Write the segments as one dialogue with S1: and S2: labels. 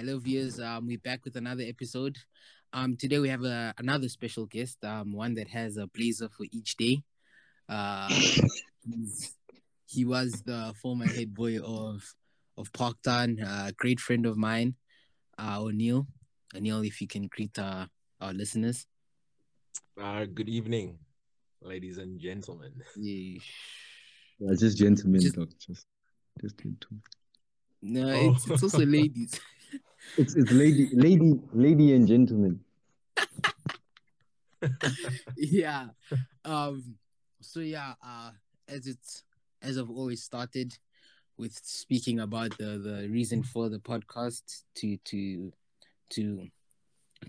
S1: Hello, viewers. Um, we're back with another episode. Um, today we have a, another special guest. Um, one that has a blazer for each day. Uh, he's- he was the former head boy of of Parktown. A great friend of mine, uh, O'Neill. O'Neill, if you can greet uh, our listeners.
S2: Uh, good evening, ladies and gentlemen.
S1: Yeah.
S3: Yeah, just gentlemen,
S1: Just-
S3: dog. Just, just gentlemen.
S1: No,
S2: Oh.
S1: it's, it's also ladies.
S3: It's it's lady, lady, lady and gentlemen.
S1: yeah. Um. So yeah. Uh. As it's as I've always started with speaking about the the reason for the podcast to to to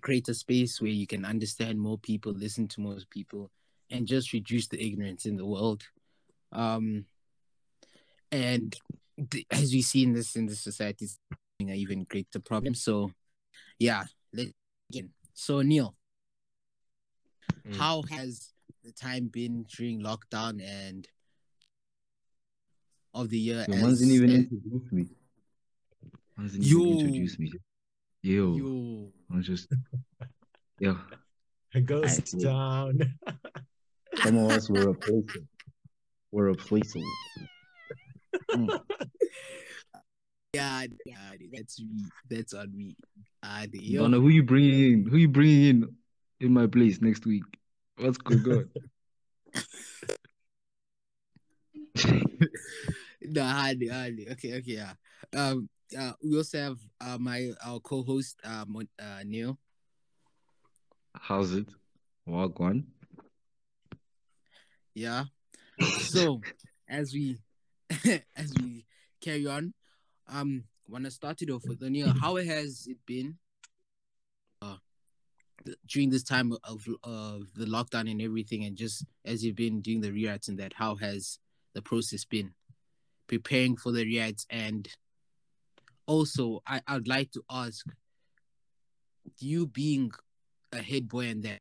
S1: create a space where you can understand more people, listen to more people, and just reduce the ignorance in the world. Um. And as we see in this in this society, it's an even greater problem. So, yeah. Let's begin. So Neil
S2: Mm.
S1: how has the time been during lockdown and of the year?
S3: Yo,
S1: as-
S3: Mans didn't even
S1: as-
S3: introduce me. Mans didn't
S1: Yo.
S3: even introduce me. Yo,
S1: Yo.
S3: I was just, yo.
S2: Ghost
S3: I-
S2: town.
S3: Some of us were replacing. Were replacing. Mm.
S1: Yeah, yeah, that's me. That's on me. Uh, the, yo,
S3: Donna, who you bringing in? Who you bringing in in my place next week? What's going on?
S1: no, hardly, hardly. Okay, okay, yeah. Um, uh, we also have uh, my our co-host um uh, Neil.
S3: How's it? Walk one.
S1: Yeah. So as we as we carry on, um, when I started off with Neil, how has it been? Uh, th- during this time of of the lockdown and everything, and just as you've been doing the rewrites and that, how has the process been preparing for the rewrites? And also, I I'd like to ask, you being a head boy and that,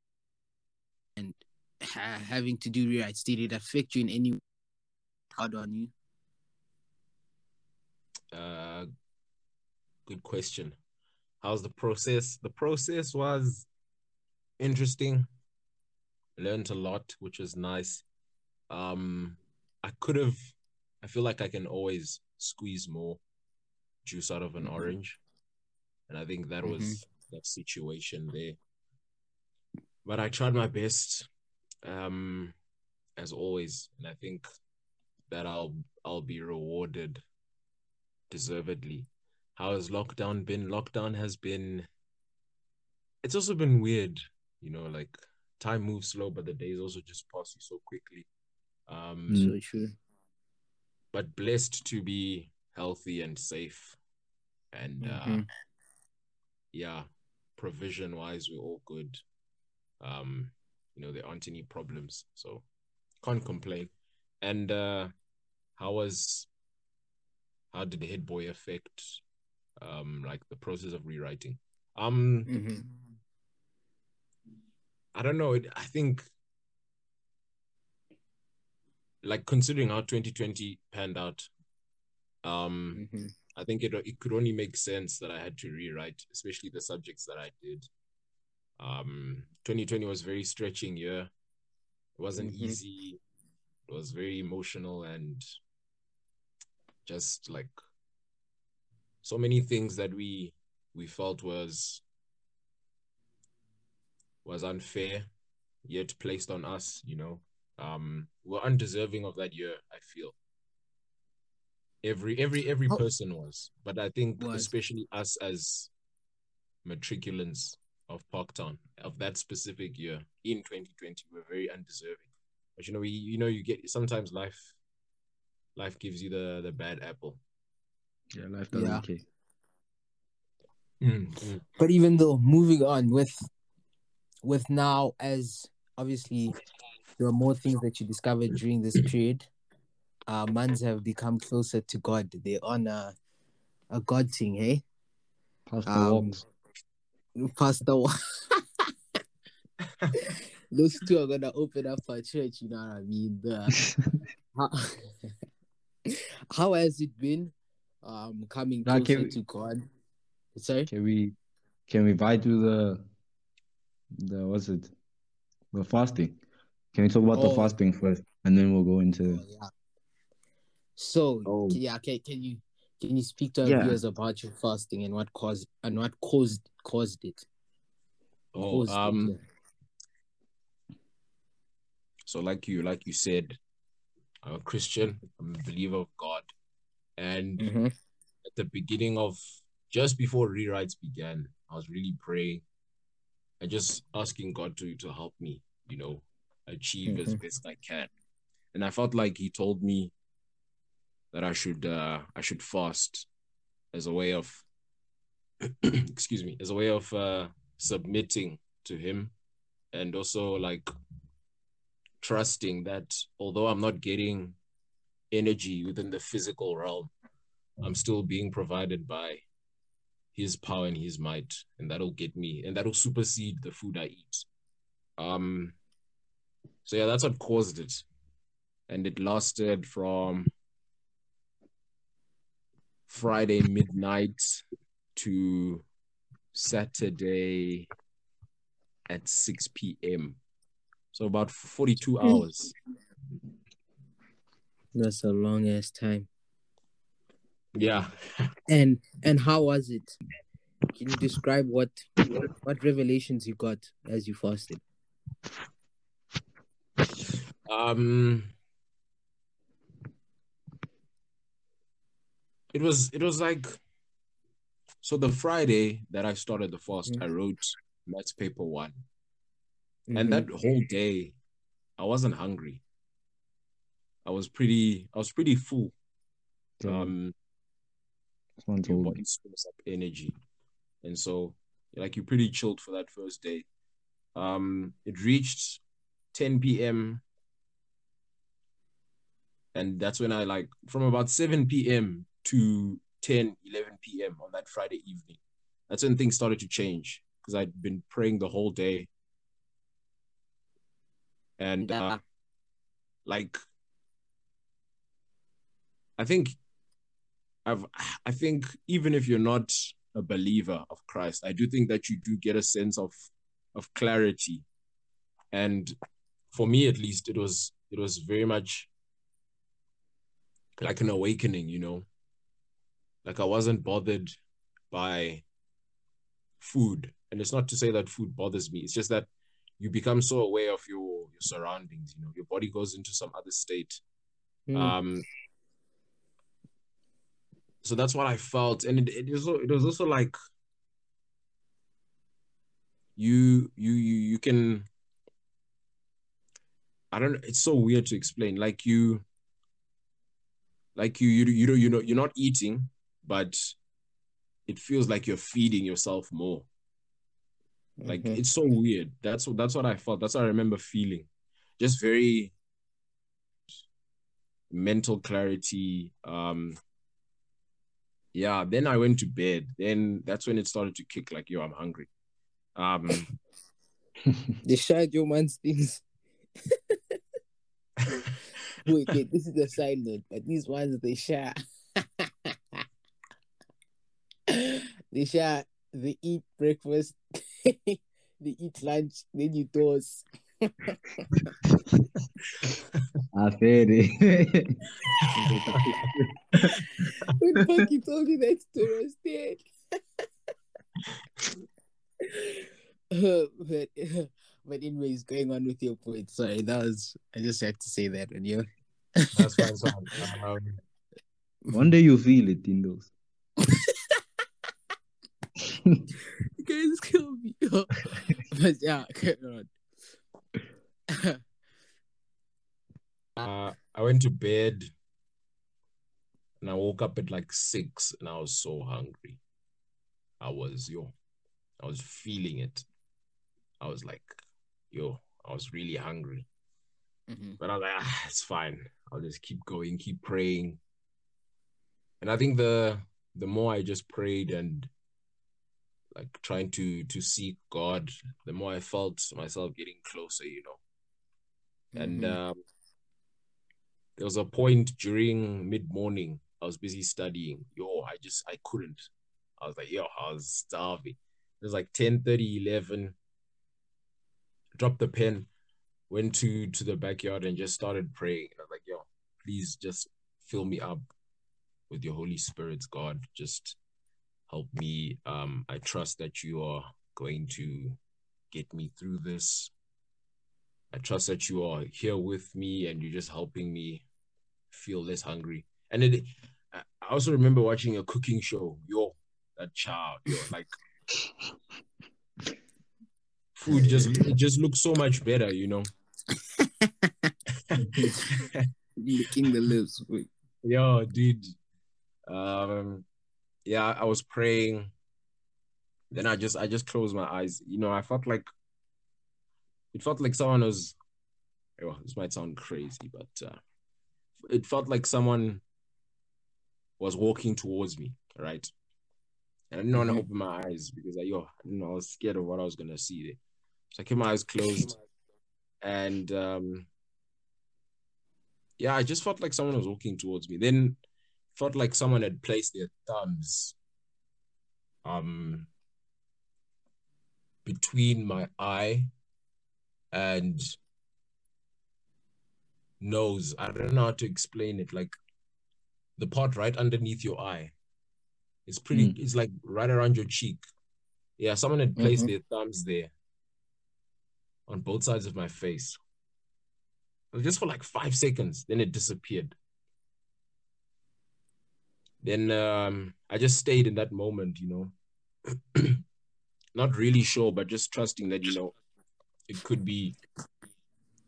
S1: and ha- having to do rewrites, did it affect you in any hard on you?
S2: Uh, good question. How's the process? The process was interesting. Learned a lot, which was nice. Um, I could have. I feel like I can always squeeze more juice out of an
S1: Mhm.
S2: orange, and I think that was that situation there. But I tried my best, um, as always, and I think that I'll I'll be rewarded deservedly. How has lockdown been? Lockdown has been. It's also been weird, you know. Like time moves slow, but the days also just pass you so quickly. Um.
S1: So true.
S2: but blessed to be healthy and safe, and uh,
S1: Mhm.
S2: yeah, provision wise, we're all good. Um, you know, there aren't any problems, so can't complain. And uh, how was how did the head boy affect um like the process of rewriting? Um,
S1: Mhm.
S2: I don't know. It, I think like considering how 2020 panned out, um,
S1: Mhm.
S2: I think it it could only make sense that I had to rewrite, especially the subjects that I did. Um, 2020 was a very stretching year. It wasn't
S1: Mhm.
S2: easy. It was very emotional and just like so many things that we we felt was was unfair, yet placed on us, you know. Um, we're undeserving of that year, I feel. Every every every
S1: Oh.
S2: person was, but I think
S1: Was.
S2: especially us as matriculants of Parktown of that specific year in 2020, we're very undeserving. But you know, we you know you get sometimes life life gives you the the bad apple.
S3: Yeah, life doesn't
S1: Yeah.
S3: care.
S2: Mm.
S1: But even though moving on with with now as obviously there are more things that you discovered during this period. Uh mans have become closer to God. They're on a a God thing, hey?
S3: Past the
S1: Um,
S3: walks.
S1: Pastor Those two are gonna open up a church, you know what I mean? The, how, how has it been um coming
S3: Nah,
S1: closer
S3: we-
S1: to God? Sorry.
S3: Can we can we vibe to the the what's it? The fasting. Can we talk about the
S1: Oh.
S3: fasting first, and then we'll go into
S1: Oh, yeah. So
S3: Oh.
S1: yeah, okay, can you can you speak to our
S3: Yeah.
S1: viewers about your fasting and what caused and what caused caused it?
S2: Oh,
S1: Caused it,
S2: um,
S1: yeah.
S2: so like you, like you said, I'm a Christian. I'm a believer of God, and
S1: Mhm.
S2: at the beginning of just before rewrites began, I was really praying and just asking God to to help me, you know, achieve as
S1: Mhm.
S2: best I can. And I felt like He told me that I should uh I should fast as a way of excuse me, as a way of uh submitting to Him and also like trusting that although I'm not getting energy within the physical realm, I'm still being provided by his power and his might, and that'll get me, and that'll supersede the food I eat. Um, so yeah, that's what caused it, and it lasted from Friday midnight to Saturday at 6 p.m. So about 42 hours.
S1: That's a long ass time.
S2: Yeah.
S1: And and how was it? Can you describe what what revelations you got as you fasted?
S2: Um it was it was like so the Friday that I started the fast,
S1: Mm.
S2: I wrote maths paper one.
S1: Mhm.
S2: And that whole day I wasn't hungry. I was pretty I was pretty full.
S3: um, someone
S2: your body stores up energy. And so like you're pretty chilled for that first day. Um it reached 10 p.m. And that's when I like from about 7 p.m. to 10, 11 p.m. on that Friday evening. That's when things started to change because I'd been praying the whole day. And uh, like I think I've I think even if you're not a believer of Christ, I do think that you do get a sense of of clarity. And for me at least it was it was very much like an awakening, you know. Like I wasn't bothered by food. And it's not to say that food bothers me. It's just that you become so aware of your your surroundings, you know, your body goes into some other state.
S1: Mm.
S2: Um so that's what I felt. And it, it was it was also like you you you you can I don't know, it's so weird to explain. Like you like you you you know you know you're not eating, but it feels like you're feeding yourself more. Like
S1: Mhm.
S2: it's so weird. That's what that's what I felt. That's what I remember feeling. Just very mental clarity. Um yeah, then I went to bed. Then that's when it started to kick like, yo, I'm hungry. Um
S1: They shared your man's things. wait, wait, this is a side note, but these ones they share. they share, they eat breakfast, they eat lunch, then you toast.
S3: I said it.
S1: When Funky told me that story, I was dead. Uh, but, but anyways, going on with your point. Sorry, that was I just had to say that and you
S2: that's fine. So, um,
S3: One day you feel it in those.
S1: You guys kill me. but yeah, carry on.
S2: uh, I went to bed and I woke up at like six and I was so hungry. I was, yo, I was feeling it. I was like, yo, I was really hungry.
S1: Mhm.
S2: But I was like, ah, it's fine. I'll just keep going, keep praying. And I think the the more I just prayed and like trying to to seek God, the more I felt myself getting closer, you know. And
S1: Mhm.
S2: um, there was a point during mid morning, I was busy studying. Yo, I just I couldn't. I was like, yo, I was starving. It was like 10 30, 11. Dropped the pen, went to to the backyard and just started praying. I was like, yo, please just fill me up with your Holy Spirit, God. Just help me. Um, I trust that you are going to get me through this. I trust that you are here with me and you're just helping me feel less hungry. And it, I also remember watching a cooking show. Yo, that child, yo, like food just it just looks so much better, you know.
S1: Licking the lips. Wait.
S2: Yo, dude. Um, yeah, I was praying. Then I just I just closed my eyes. You know, I felt like it felt like someone was. Oh, this might sound crazy, but uh, it felt like someone was walking towards me, right? And I didn't want to open my eyes because I, yo, you know, I was scared of what I was gonna see there. So I kept my eyes closed, and um, yeah, I just felt like someone was walking towards me. Then felt like someone had placed their thumbs um between my eye and nose. I don't know how to explain it. Like the part right underneath your eye. It's pretty,
S3: Mm.
S2: it's like right around your cheek. Yeah, someone had placed
S1: Mhm.
S2: their thumbs there on both sides of my face. Just for like five seconds, then it disappeared. Then um, I just stayed in that moment, you know, not really sure, but just trusting that you know it could be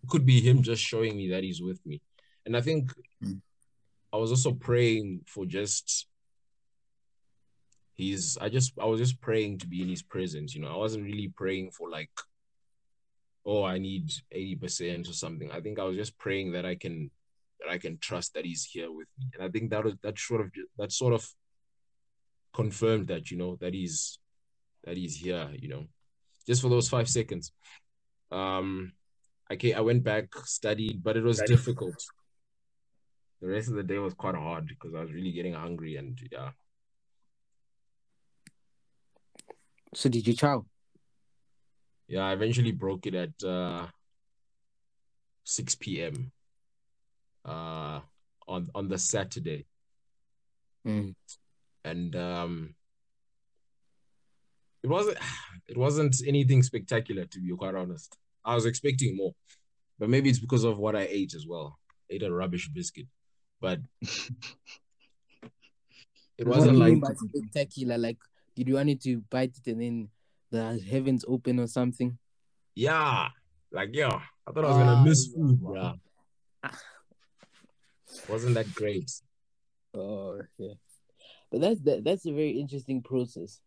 S2: it could be him just showing me that he's with me. And I think
S1: Mm.
S2: I was also praying for just he's I just I was just praying to be in his presence, you know. I wasn't really praying for like oh I need 80% or something. I think I was just praying that I can that I can trust that he's here with me. And I think that that sort of that sort of confirmed that, you know, that he's that he's here, you know. Just for those five seconds. Um I came, I went back, studied, but it was difficult. The rest of the day was quite hard because I was really getting hungry and yeah.
S1: So did you chow?
S2: Yeah, I eventually broke it at uh 6 p.m. uh on on the Saturday.
S1: Mm.
S2: And um it wasn't it wasn't anything spectacular to be quite honest. I was expecting more. But maybe it's because of what I ate as well. I ate a rubbish biscuit. But it wasn't like
S1: spectacular? Like, did you want it to bite it and then the heavens open or something?
S2: yeah, like yeah, I thought I was gonna
S1: Ah,
S2: miss food,
S1: wow.
S2: yeah. Wasn't that great?
S1: Oh, yeah. But that's that, that's a very interesting process.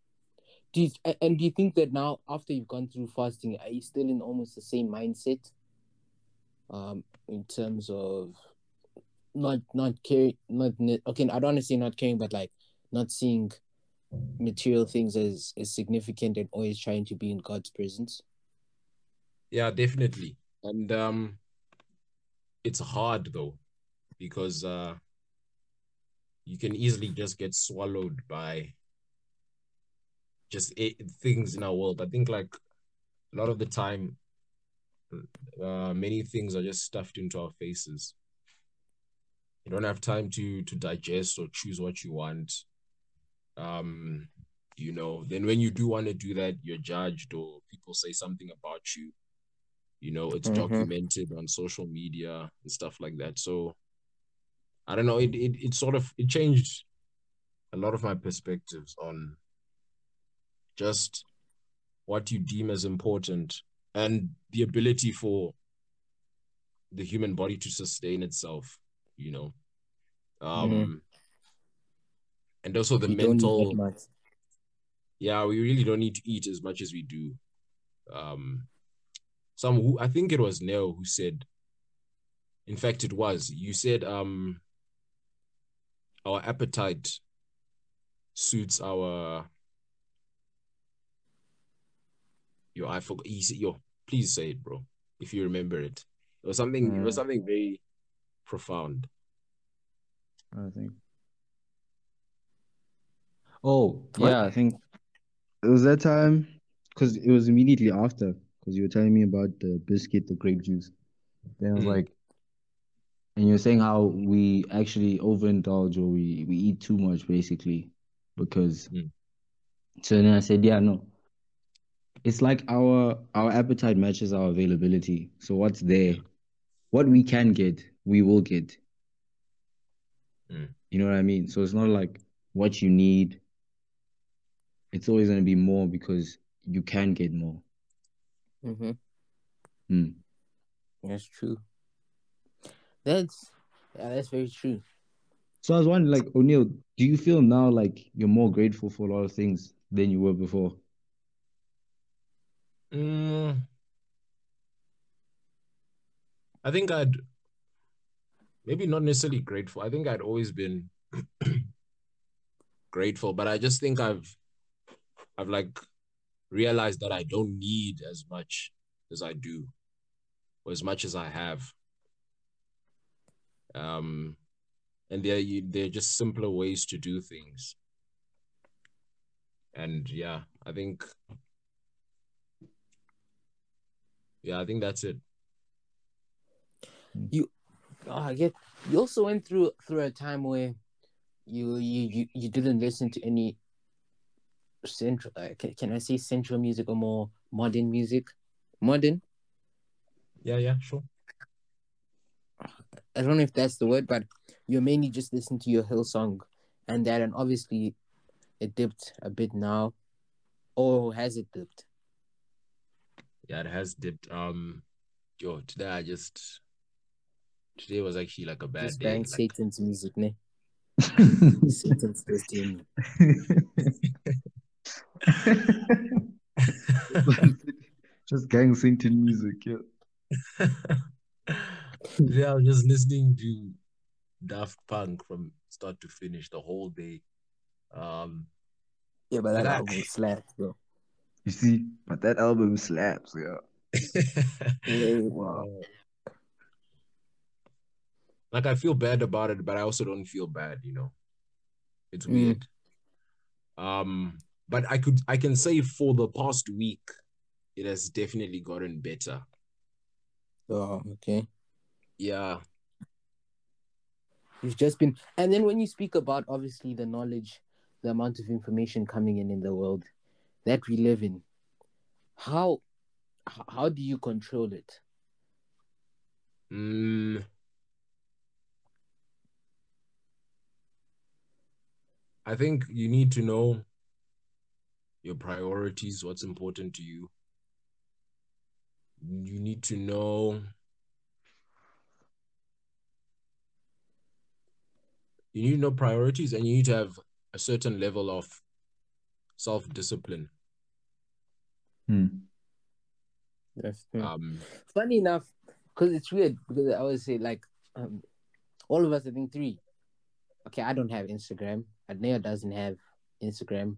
S1: Do you, and do you think that now, after you've gone through fasting, are you still in almost the same mindset? Um, in terms of not not caring, not okay. I don't want to say not caring, but like not seeing material things as as significant and always trying to be in God's presence.
S2: Yeah, definitely. And um it's hard though, because uh you can easily just get swallowed by just a- things in our world. I think like a lot of the time uh many things are just stuffed into our faces. You don't have time to to digest or choose what you want. Um, you know, then when you do want to do that, you're judged or people say something about you. You know, it's
S1: Mhm.
S2: documented on social media and stuff like that. So I don't know, it it it sort of it changed a lot of my perspectives on just what you deem as important and the ability for the human body to sustain itself, you know. Um
S1: Mhm.
S2: and also the
S1: You
S2: mental yeah, we really don't need to eat as much as we do. Um, some who I think it was Neo who said, in fact, it was you said, um, our appetite suits our. your I forgot. He said, yo, please say it, bro, if you remember it. It was something. It was
S3: Mm.
S2: something very profound.
S3: I think. Oh,
S1: What?
S3: yeah, I think it was that time because it was immediately after because you were telling me about the biscuit, the grape juice. Then I was
S2: Mm.
S3: like, and you're saying how we actually overindulge or we, we eat too much basically because
S2: Mm.
S3: so then I said, yeah, no. It's like our our appetite matches our availability. So what's there, what we can get, we will get.
S2: Mm.
S3: You know what I mean? So it's not like what you need. It's always going to be more because you can get more.
S1: Mm-hmm.
S3: Mm.
S1: That's true. That's yeah, that's very true.
S3: So I was wondering, like, O'Neill, do you feel now like you're more grateful for a lot of things than you were before?
S2: Mm, I think I'd maybe not necessarily grateful. I think I'd always been grateful, but I just think I've I've like realized that I don't need as much as I do, or as much as I have. Um, and they're you- they're just simpler ways to do things. And yeah, I think yeah, I think that's it.
S1: Oh, I get. You also went through through a time where you you you, you didn't listen to any central. Uh, can, can I say central music or more modern music? Modern.
S2: Yeah, yeah, sure.
S1: I don't know if that's the word, but you're mainly just listen to your Hillsong, and that, and obviously, it dipped a bit now, or has it dipped?
S2: Yeah, it has dipped. Um, yo, today I just today was actually like a bad
S1: Just
S2: day.
S1: bang
S2: Like,
S1: Satan's music, ne? Satan's listening.
S3: Just gang Satan music, yeah.
S2: today I was just listening to Daft Punk from start to finish the whole day. Um,
S1: Yeah, but that
S2: That-
S1: album slaps, bro.
S3: You see, but that album slaps, yeah.
S1: Yeah,
S3: Wow.
S2: like I feel bad about it, but I also don't feel bad, you know. It's
S1: Mm.
S2: weird. Um, but I could I can say for the past week, it has definitely gotten better.
S1: Oh, okay.
S2: Yeah.
S1: You've just been, and then when you speak about obviously the knowledge, the amount of information coming in in the world that we live in, how how do you control it?
S2: Mm. I think you need to know your priorities, what's important to you. You need to know you need to know priorities and you need to have a certain level of self-discipline.
S3: Hmm.
S1: Yes.
S2: Um
S1: Funny enough, because it's weird because I always say like, um, all of us I think three. Okay, I don't have Instagram. Adnea doesn't have Instagram.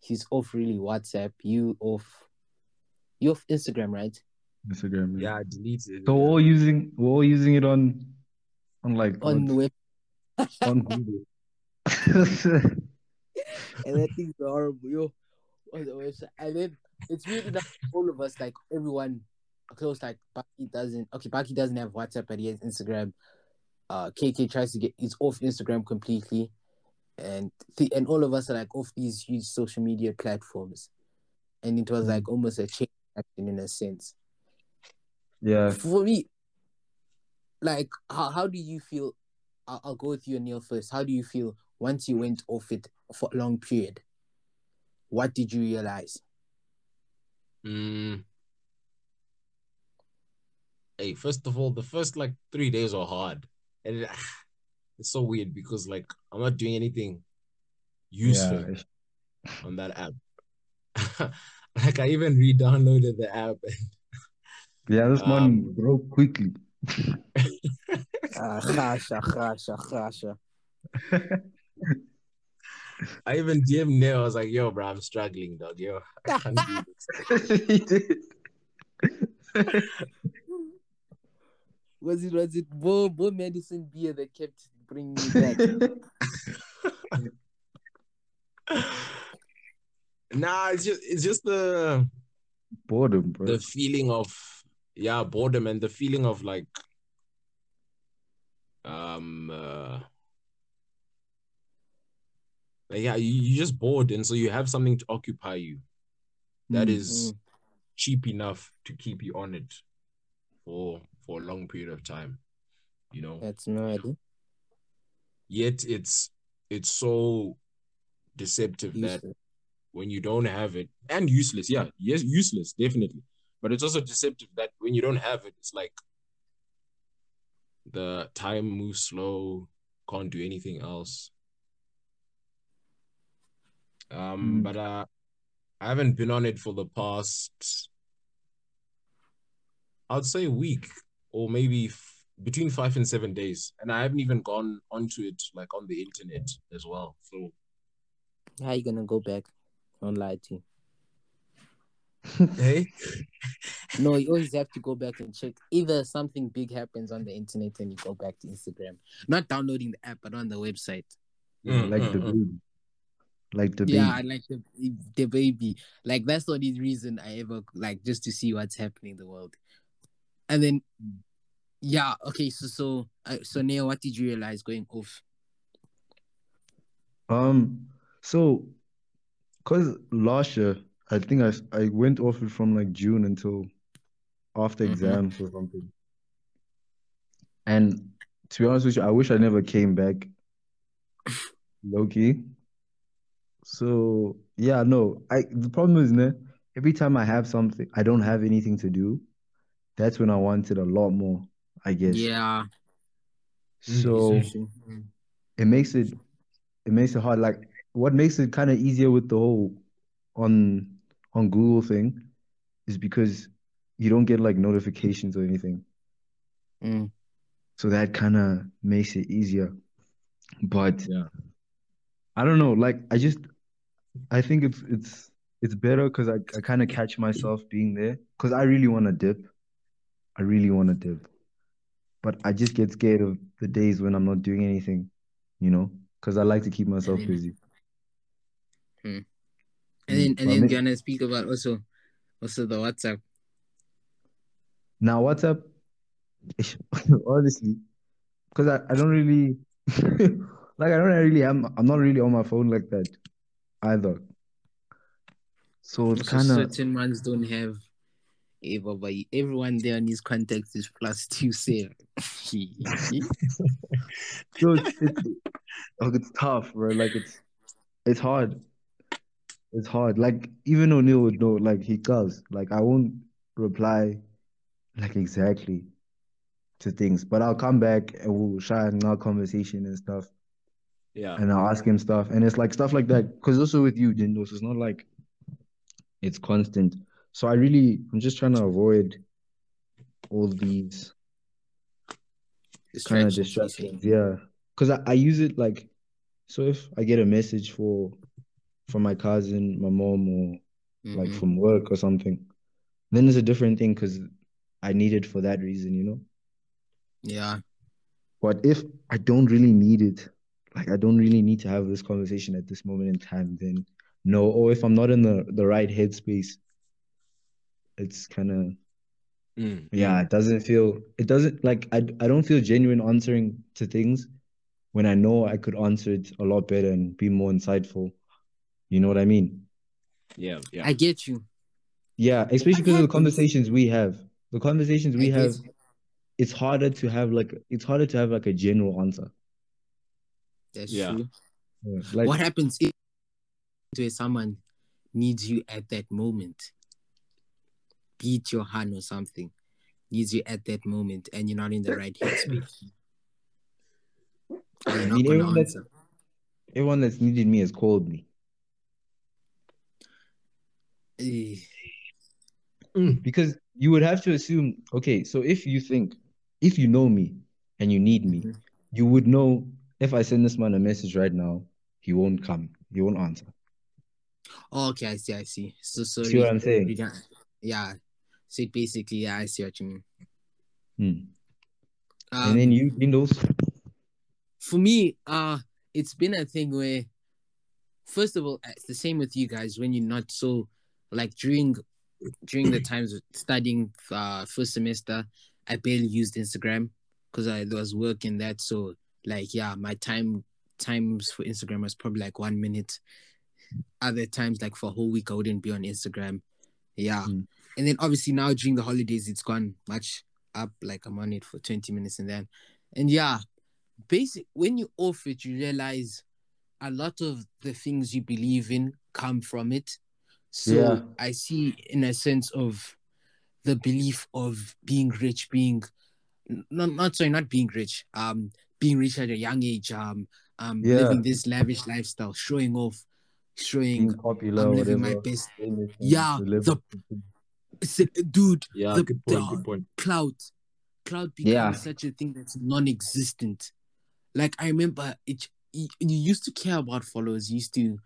S1: He's off really WhatsApp. You off. You off Instagram, right?
S3: Instagram.
S2: yeah, I deleted
S3: So we're all using we're all using it on on like
S1: On the
S3: what? On Google.
S1: and that thing's horrible, yo. On the website, and then it's weird enough. All of us, like everyone, close. Like Baki doesn't. Okay, Baki doesn't have WhatsApp, but he has Instagram. Uh, KK tries to get. He's off Instagram completely, and th- and all of us are like off these huge social media platforms, and it was like almost a chain reaction in a sense.
S3: Yeah.
S1: For me, like, how how do you feel? I'll, I'll go with you, Neil, first. How do you feel once you went off it for a long period? What did you realize?
S2: Mm. Hey, first of all, the first like three days are hard. And it, it's so weird because like I'm not doing anything useful
S3: Yeah.
S2: on that app. like I even re-downloaded the app.
S3: Yeah, this one
S2: Um,
S3: broke quickly.
S1: Ah, Khasha, khasha, khasha.
S2: I even DM'd Neil. I was like, yo, bro, I'm struggling, dog. Yo, I can't do this.
S3: he did.
S1: Was it was it more more medicine beer that kept bringing me back?
S2: Nah, it's just it's just the
S3: Boredom, bro.
S2: the feeling of yeah boredom and the feeling of like um uh, like, yeah you, you're just bored and so you have something to occupy you that
S3: Mm.
S2: is cheap enough to keep you on it for for a long period of time you know
S1: That's no idea.
S2: yet it's it's so deceptive that when you don't have it and useless yeah yes useless definitely but it's also deceptive that when you don't have it it's like the time moves slow can't do anything else um
S3: Mm.
S2: but uh i haven't been on it for the past i'd say a week or maybe f- between five and seven days and i haven't even gone onto it like on the internet as well so
S1: How are you gonna go back? Don't lie to you.
S2: Hey
S1: No, you always have to go back and check. Either something big happens on the internet and you go back to Instagram. Not downloading the app, but on the website.
S3: Yeah,
S2: Mm,
S3: like
S2: mm,
S3: the
S2: mm.
S3: baby. Like the
S1: Yeah, I
S3: baby.
S1: like the the baby. Like that's the only reason I ever like just to see what's happening in the world. And then, yeah, okay. So so uh, so Neo, what did you realize going off?
S3: Um, so because last year I think I I went off it from like June until after
S1: Mhm.
S3: exams or something. And to be honest with you, I wish I never came back. Loki. So yeah, no. I the problem is, ne, every time I have something, I don't have anything to do. That's when I want it a lot more, I guess.
S1: Yeah,
S3: So it makes it it makes it hard. Like what makes it kind of easier with the whole on on Google thing is because you don't get like notifications or anything.
S1: Mm.
S3: So that kind of makes it easier. But
S2: Yeah.
S3: I don't know, like I just I think it's it's it's better because I, I kind of catch myself being there because I really want to dip. I really want to dip. But I just get scared of the days when I'm not doing anything, you know, because I like to keep myself busy.
S1: And then and then
S3: ma-
S1: gonna speak about also also the WhatsApp.
S3: Now, WhatsApp, honestly, because I, I don't really like I don't really I'm I'm not really on my phone like that either. So it's kind of
S1: certain ones don't have but everyone there on his contacts is plus two seven.
S3: so it's, it's it's tough, bro. Like it's it's hard. It's hard. Like even O'Neill would know, like he does. Like I won't reply like exactly to things, but I'll come back and we'll share our conversation and stuff.
S2: yeah
S3: and I'll ask him stuff, and it's like stuff like that. Because also with you, Dindos, it's not like it's constant. So I really, I'm just trying to avoid all these kind of distractions. Yeah, because I, I use it like, so if I get a message for from my cousin, my mom, or like
S1: Mhm.
S3: from work or something, then it's a different thing because I need it for that reason, you know.
S1: yeah,
S3: But if I don't really need it, like I don't really need to have this conversation at this moment in time, then no. Or if I'm not in the the right headspace, it's kind of
S2: Mm,
S3: yeah. It doesn't feel. It doesn't like I. I don't feel genuine answering to things when I know I could answer it a lot better and be more insightful. You know what I mean?
S2: yeah yeah
S1: I get you.
S3: Yeah, especially because of the
S1: happens.
S3: conversations we have. The conversations we
S1: I
S3: have,
S1: you.
S3: it's harder to have like it's harder to have like a general answer.
S1: That's
S2: Yeah.
S1: true.
S3: Yeah, Like
S1: what happens if where someone needs you at that moment? Beat your hand or something needs you at that moment, and you're not in the right headspace.
S3: I mean, everyone that's everyone that's needed me has called me.
S1: Eh,
S3: Because you would have to assume, okay, so if you think, if you know me and you need me,
S1: Mhm.
S3: you would know if I send this man a message right now, he won't come, he won't answer.
S1: Oh, okay, I see, I see. So so
S3: See what I'm saying?
S1: don't- Yeah. So basically, yeah, I see what you mean.
S3: Hmm.
S1: Um,
S3: And then you, Windows,
S1: for me, uh, it's been a thing where first of all, it's the same with you guys when you're not so like during during the times of studying uh first semester, I barely used Instagram because I was working that. So like yeah, my time times for Instagram was probably like one minute. Other times, like for a whole week, I wouldn't be on Instagram. Yeah.
S3: Mm.
S1: And then obviously now during the holidays, it's gone much up. Like I'm on it for 20 minutes and then, and yeah, basic when you off it, you realize a lot of the things you believe in come from it. So
S3: Yeah.
S1: I see in a sense of the belief of being rich, being not not sorry, not being rich, um, being rich at a young age, um, um,
S3: Yeah.
S1: living this lavish lifestyle, showing off, showing
S3: Being popular,
S1: I'm living
S3: whatever.
S1: my best. Yeah, a- dude,
S2: Yeah,
S1: the,
S2: good point.
S1: the
S2: Good point.
S1: cloud, cloud becomes
S3: Yeah.
S1: such a thing that's non-existent. Like I remember, it you, you used to care about followers. You used to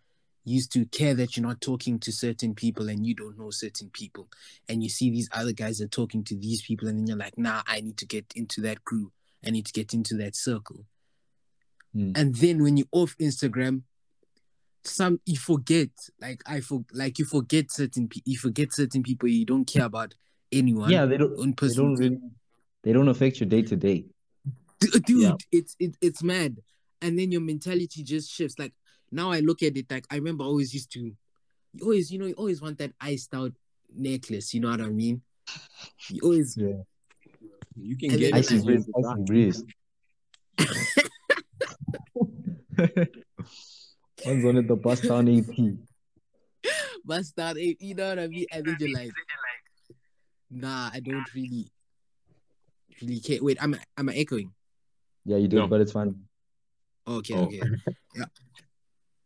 S1: used to care that you're not talking to certain people and you don't know certain people, and you see these other guys are talking to these people, and then you're like, nah, I need to get into that group. I need to get into that circle.
S3: Hmm.
S1: And then when you're off Instagram, some you forget, like I for like you forget certain pe- you forget certain people. You don't care about anyone.
S3: Yeah, they don't. They don't really. They don't affect your day to day.
S1: Dude
S2: Yeah.
S1: it's it, it's mad and then your mentality just shifts like now i look at it like i remember I always used to you always you know you always want that iced out necklace you know what i mean you always
S3: Yeah.
S2: You can
S1: And
S2: get
S1: then-
S2: it.
S3: Icy
S2: from
S3: breeze,
S2: the
S3: icy breeze. One's on at the bus town AP.
S1: bust out eh, you know what i mean and then you're like nah i don't really really care wait I'm i am i echoing
S3: Yeah, you do,
S2: No.
S3: but it's fine.
S1: okay
S2: Oh.
S1: okay yeah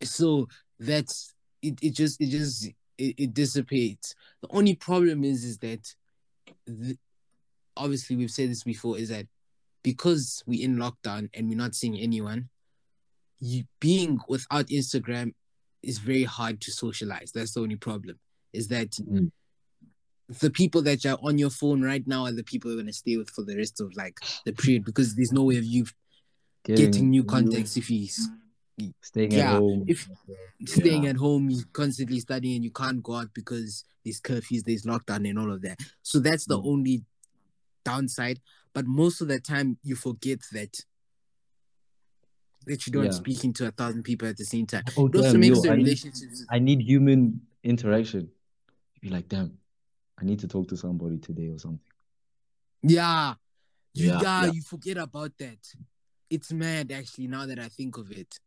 S1: so that's it, it just it just it, it dissipates the only problem is is that the, obviously we've said this before is that because we're in lockdown and we're not seeing anyone you being without instagram is very hard to socialize that's the only problem is that
S2: Mm.
S1: the people that are on your phone right now are the people you're going to stay with for the rest of like the period because there's no way of you getting new contacts if he's
S3: Staying
S1: Yeah,
S3: at home.
S1: if- staying
S2: Yeah.
S1: at home, you're constantly studying and you can't go out because there's curfews, there's lockdown and all of that. So that's the
S3: Mm.
S1: only downside. But most of the time you forget that that you don't
S3: Yeah.
S1: speaking to a thousand people at the same time.
S3: oh,
S1: It also
S3: damn,
S1: makes
S3: yo,
S1: the
S3: I need,
S1: relationships
S3: I need human interaction. You'd be like, damn, I need to talk to somebody today or something.
S1: yeah. You,
S2: Yeah,
S1: yeah,
S2: yeah.
S1: you forget about that. It's mad actually now that I think of it.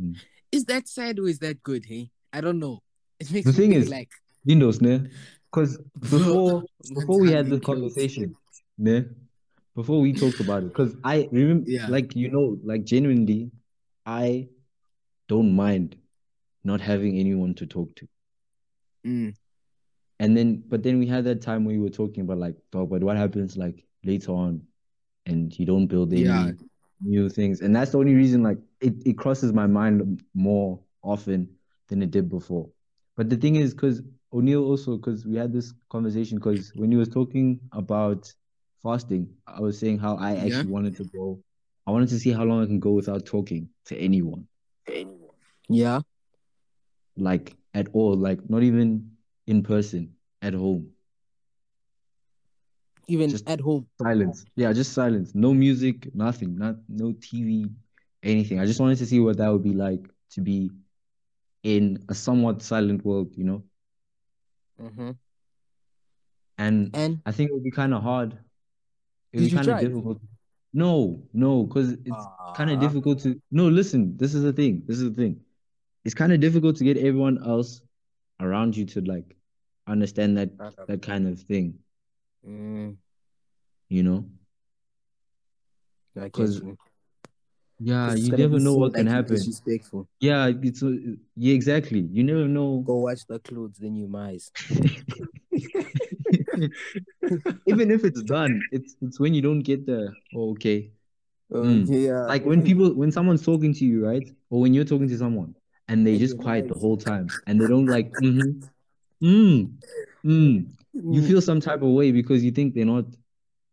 S3: Mm.
S1: Is that sad or is that good, hey? I don't know. It makes
S3: The
S1: me
S3: thing is-
S1: like
S3: Windows, ne? Because before before we had this conversation, ne? Before we talked about it, because I remember,
S1: Yeah.
S3: like you know, like genuinely, I don't mind not having anyone to talk to.
S1: Mm,
S3: And then, but then we had that time where we were talking about like, dog, but what happens like later on, and you don't build any
S1: Yeah.
S3: New things, and that's the only reason like it, it crosses my mind more often than it did before. But the thing is, because O'Neill also, because we had this conversation, because when he was talking about fasting, I was saying how I actually
S1: Yeah.
S3: wanted to go, I wanted to see how long I can go without talking to anyone,
S1: yeah.
S3: like at all, like not even in person, at home.
S1: Even
S3: Just-
S1: at home.
S3: Silence. Yeah, just silence. No music, nothing, not no TV, anything. I just wanted to see what that would be like to be in a somewhat silent world, you know?
S1: Mm-hmm.
S3: And
S1: And
S3: I think it would be kind of hard. It would be kind of difficult. No, no, because it's kind of difficult to. No, listen, this is the thing. This is the thing. It's kind of difficult to get everyone else around you to like understand that that kind of thing,
S1: Mm,
S3: you know?
S1: I get
S3: 'Cause
S1: you.
S3: Never know
S1: so,
S3: what can happen.
S1: Disrespectful.
S3: Yeah, it's uh, yeah, exactly. You never know.
S1: Go watch the clothes, then you mice.
S3: Even if it's done, it's it's when you don't get the oh, okay.
S1: Um,
S3: Mm.
S1: yeah.
S3: Like when people when someone's talking to you, right? Or when you're talking to someone and they just quiet the whole time and they don't like mm-hmm, mm, mm. You
S1: Mm,
S3: feel some type of way because you think they're not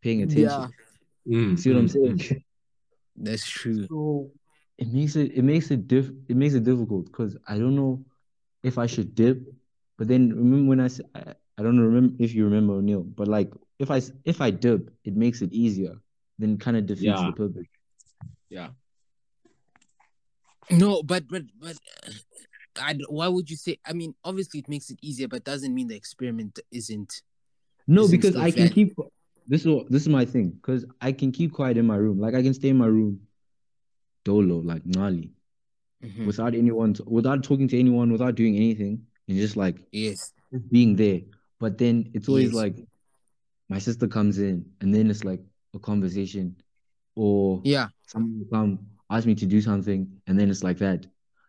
S3: paying attention.
S1: Yeah,
S2: Mm,
S3: See what I'm
S2: mm,
S3: saying?
S2: mm.
S1: that's true.
S3: So it makes it it makes it diff it makes it difficult because I don't know if I should dip, but then remember when I said I, I don't remember if you remember O'Neill, but like if I if I dip, it makes it easier. Then kind of defeats
S2: Yeah.
S3: the purpose.
S2: Yeah.
S1: No, but but but I, why would you say? I mean, obviously it makes it easier, but doesn't mean the experiment isn't.
S3: No,
S1: Isn't
S3: because I can keep this is this is my thing because I can keep quiet in my room. Like I can stay in my room, dolo, like gnarly,
S1: Mhm.
S3: without anyone, without talking to anyone, without doing anything, and just like
S1: Yes.
S3: being there. But then it's always
S1: Yes.
S3: like my sister comes in, and then it's like a conversation, or
S1: Yeah.
S3: someone will come ask me to do something, and then it's like that.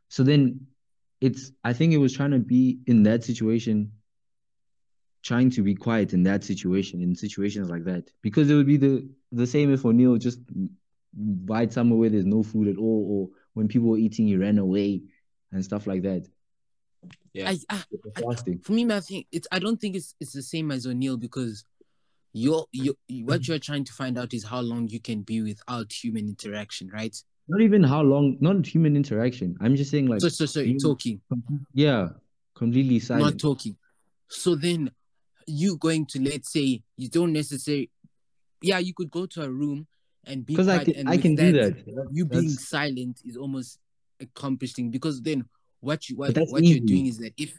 S3: So then it's I think it was trying to be in that situation, trying to be quiet in that situation, in situations like that. Because it would be the the same if O'Neill just bite somewhere where there's no food at all, or when people were eating, he ran away and stuff like that.
S2: Yeah.
S1: I, I I- for me, I think it's. I don't think it's it's the same as O'Neill because you're you what mm-hmm. you're trying to find out is how long you can be without human interaction, right?
S3: Not even how long, not human interaction. I'm just saying like
S1: So so so
S3: you-
S1: talking,
S3: yeah, completely silent.
S1: not talking. So then you going to let's say you don't necessarily. Yeah, you could go to a room and be
S3: Because I can
S1: and
S3: I can do that.
S1: you being silent is almost accomplishing because then what you what, what you're doing is that if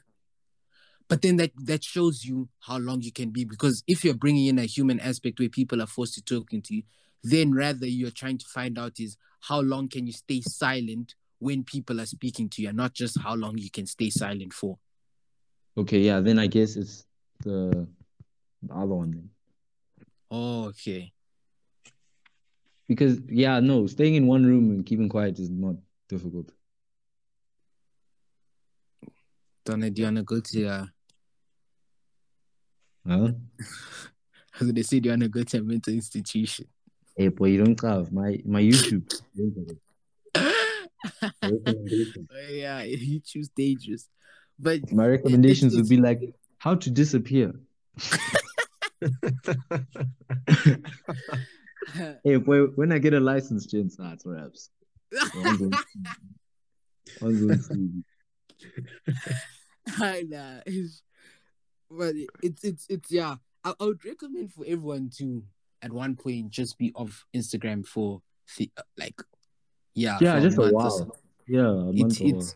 S1: but then that that shows you how long you can be because if you're bringing in a human aspect where people are forced to talking to you then rather you're trying to find out is how long can you stay silent when people are speaking to you and not just how long you can stay silent for
S3: Okay, yeah, then I guess it's the, the other one then.
S1: oh, okay
S3: Because yeah, no, staying in one room and keeping quiet is not difficult.
S1: Donna, do you wanna go to uh
S3: Huh?
S1: Was gonna say do you wanna go to a mental institution
S3: Hey boy, you don't have my my YouTube.
S1: Yeah you choose dangerous but
S3: My recommendations would be like how to disappear. Hey boy, when I get a license, ah, it's raps. One's on- one's on TV.
S1: I know. But it's it's it's yeah. I, I would recommend for everyone to at one point just be off Instagram for the, like yeah
S3: Yeah, just a
S1: month
S3: while.
S1: so.
S3: Yeah, a
S1: It,
S3: month or
S1: it's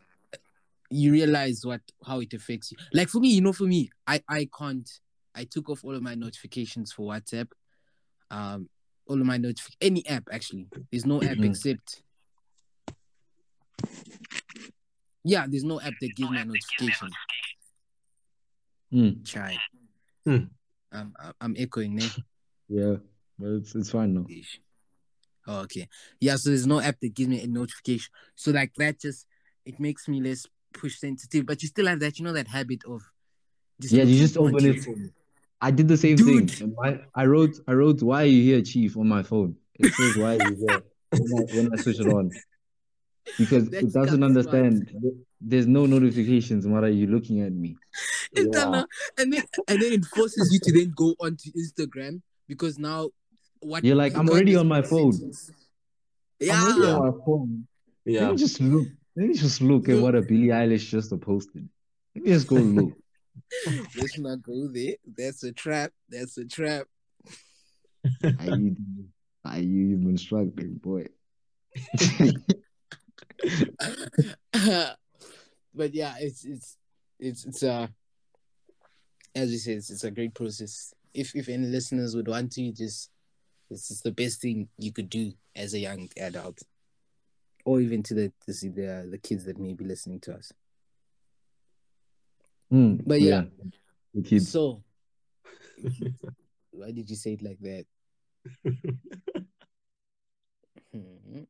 S1: you realize what how it affects you. Like for me, you know, for me, I I can't. I took off all of my notifications for WhatsApp. Um, all of my notif any app actually. There's no app
S3: Mhm.
S1: except. Yeah, there's no app that gives me a notification.
S3: Mm,
S1: Chai.
S2: Hmm.
S1: Um, I- I'm echoing there.
S3: yeah, but it's it's fine now.
S1: Oh, okay. Yeah, so there's no app that gives me a notification. So like that just it makes me less push sensitive. But you still have that, you know, that habit of just
S3: Yeah, you just open it.
S1: phone.
S3: I did the same
S1: Dude.
S3: thing. I wrote I wrote why are you here, Chief, on my phone. It says why are you here when I, when I switch it on. Because
S1: That's
S3: it doesn't understand. There's no notifications. What are you looking at me?
S1: Now. and then and then it forces you to then go onto Instagram because now what
S3: You're like, I'm already on my phone.
S1: Yeah.
S3: I'm
S1: Yeah.
S3: already on my phone. Let
S2: Yeah.
S3: me just look. Let me just look at what a Billie Eilish just posted. Let me just go look.
S1: Let's not go there. That's a trap. That's a trap.
S3: Are you, are you even struggling, boy?
S1: but yeah, it's it's it's it's uh as you said, it's, it's a great process. If if any listeners would want to, just this is the best thing you could do as a young adult, or even to the to see the uh, the kids that may be listening to us.
S3: Mm,
S1: but yeah,
S3: yeah. Kids.
S1: so why did you say it like that? Hmm.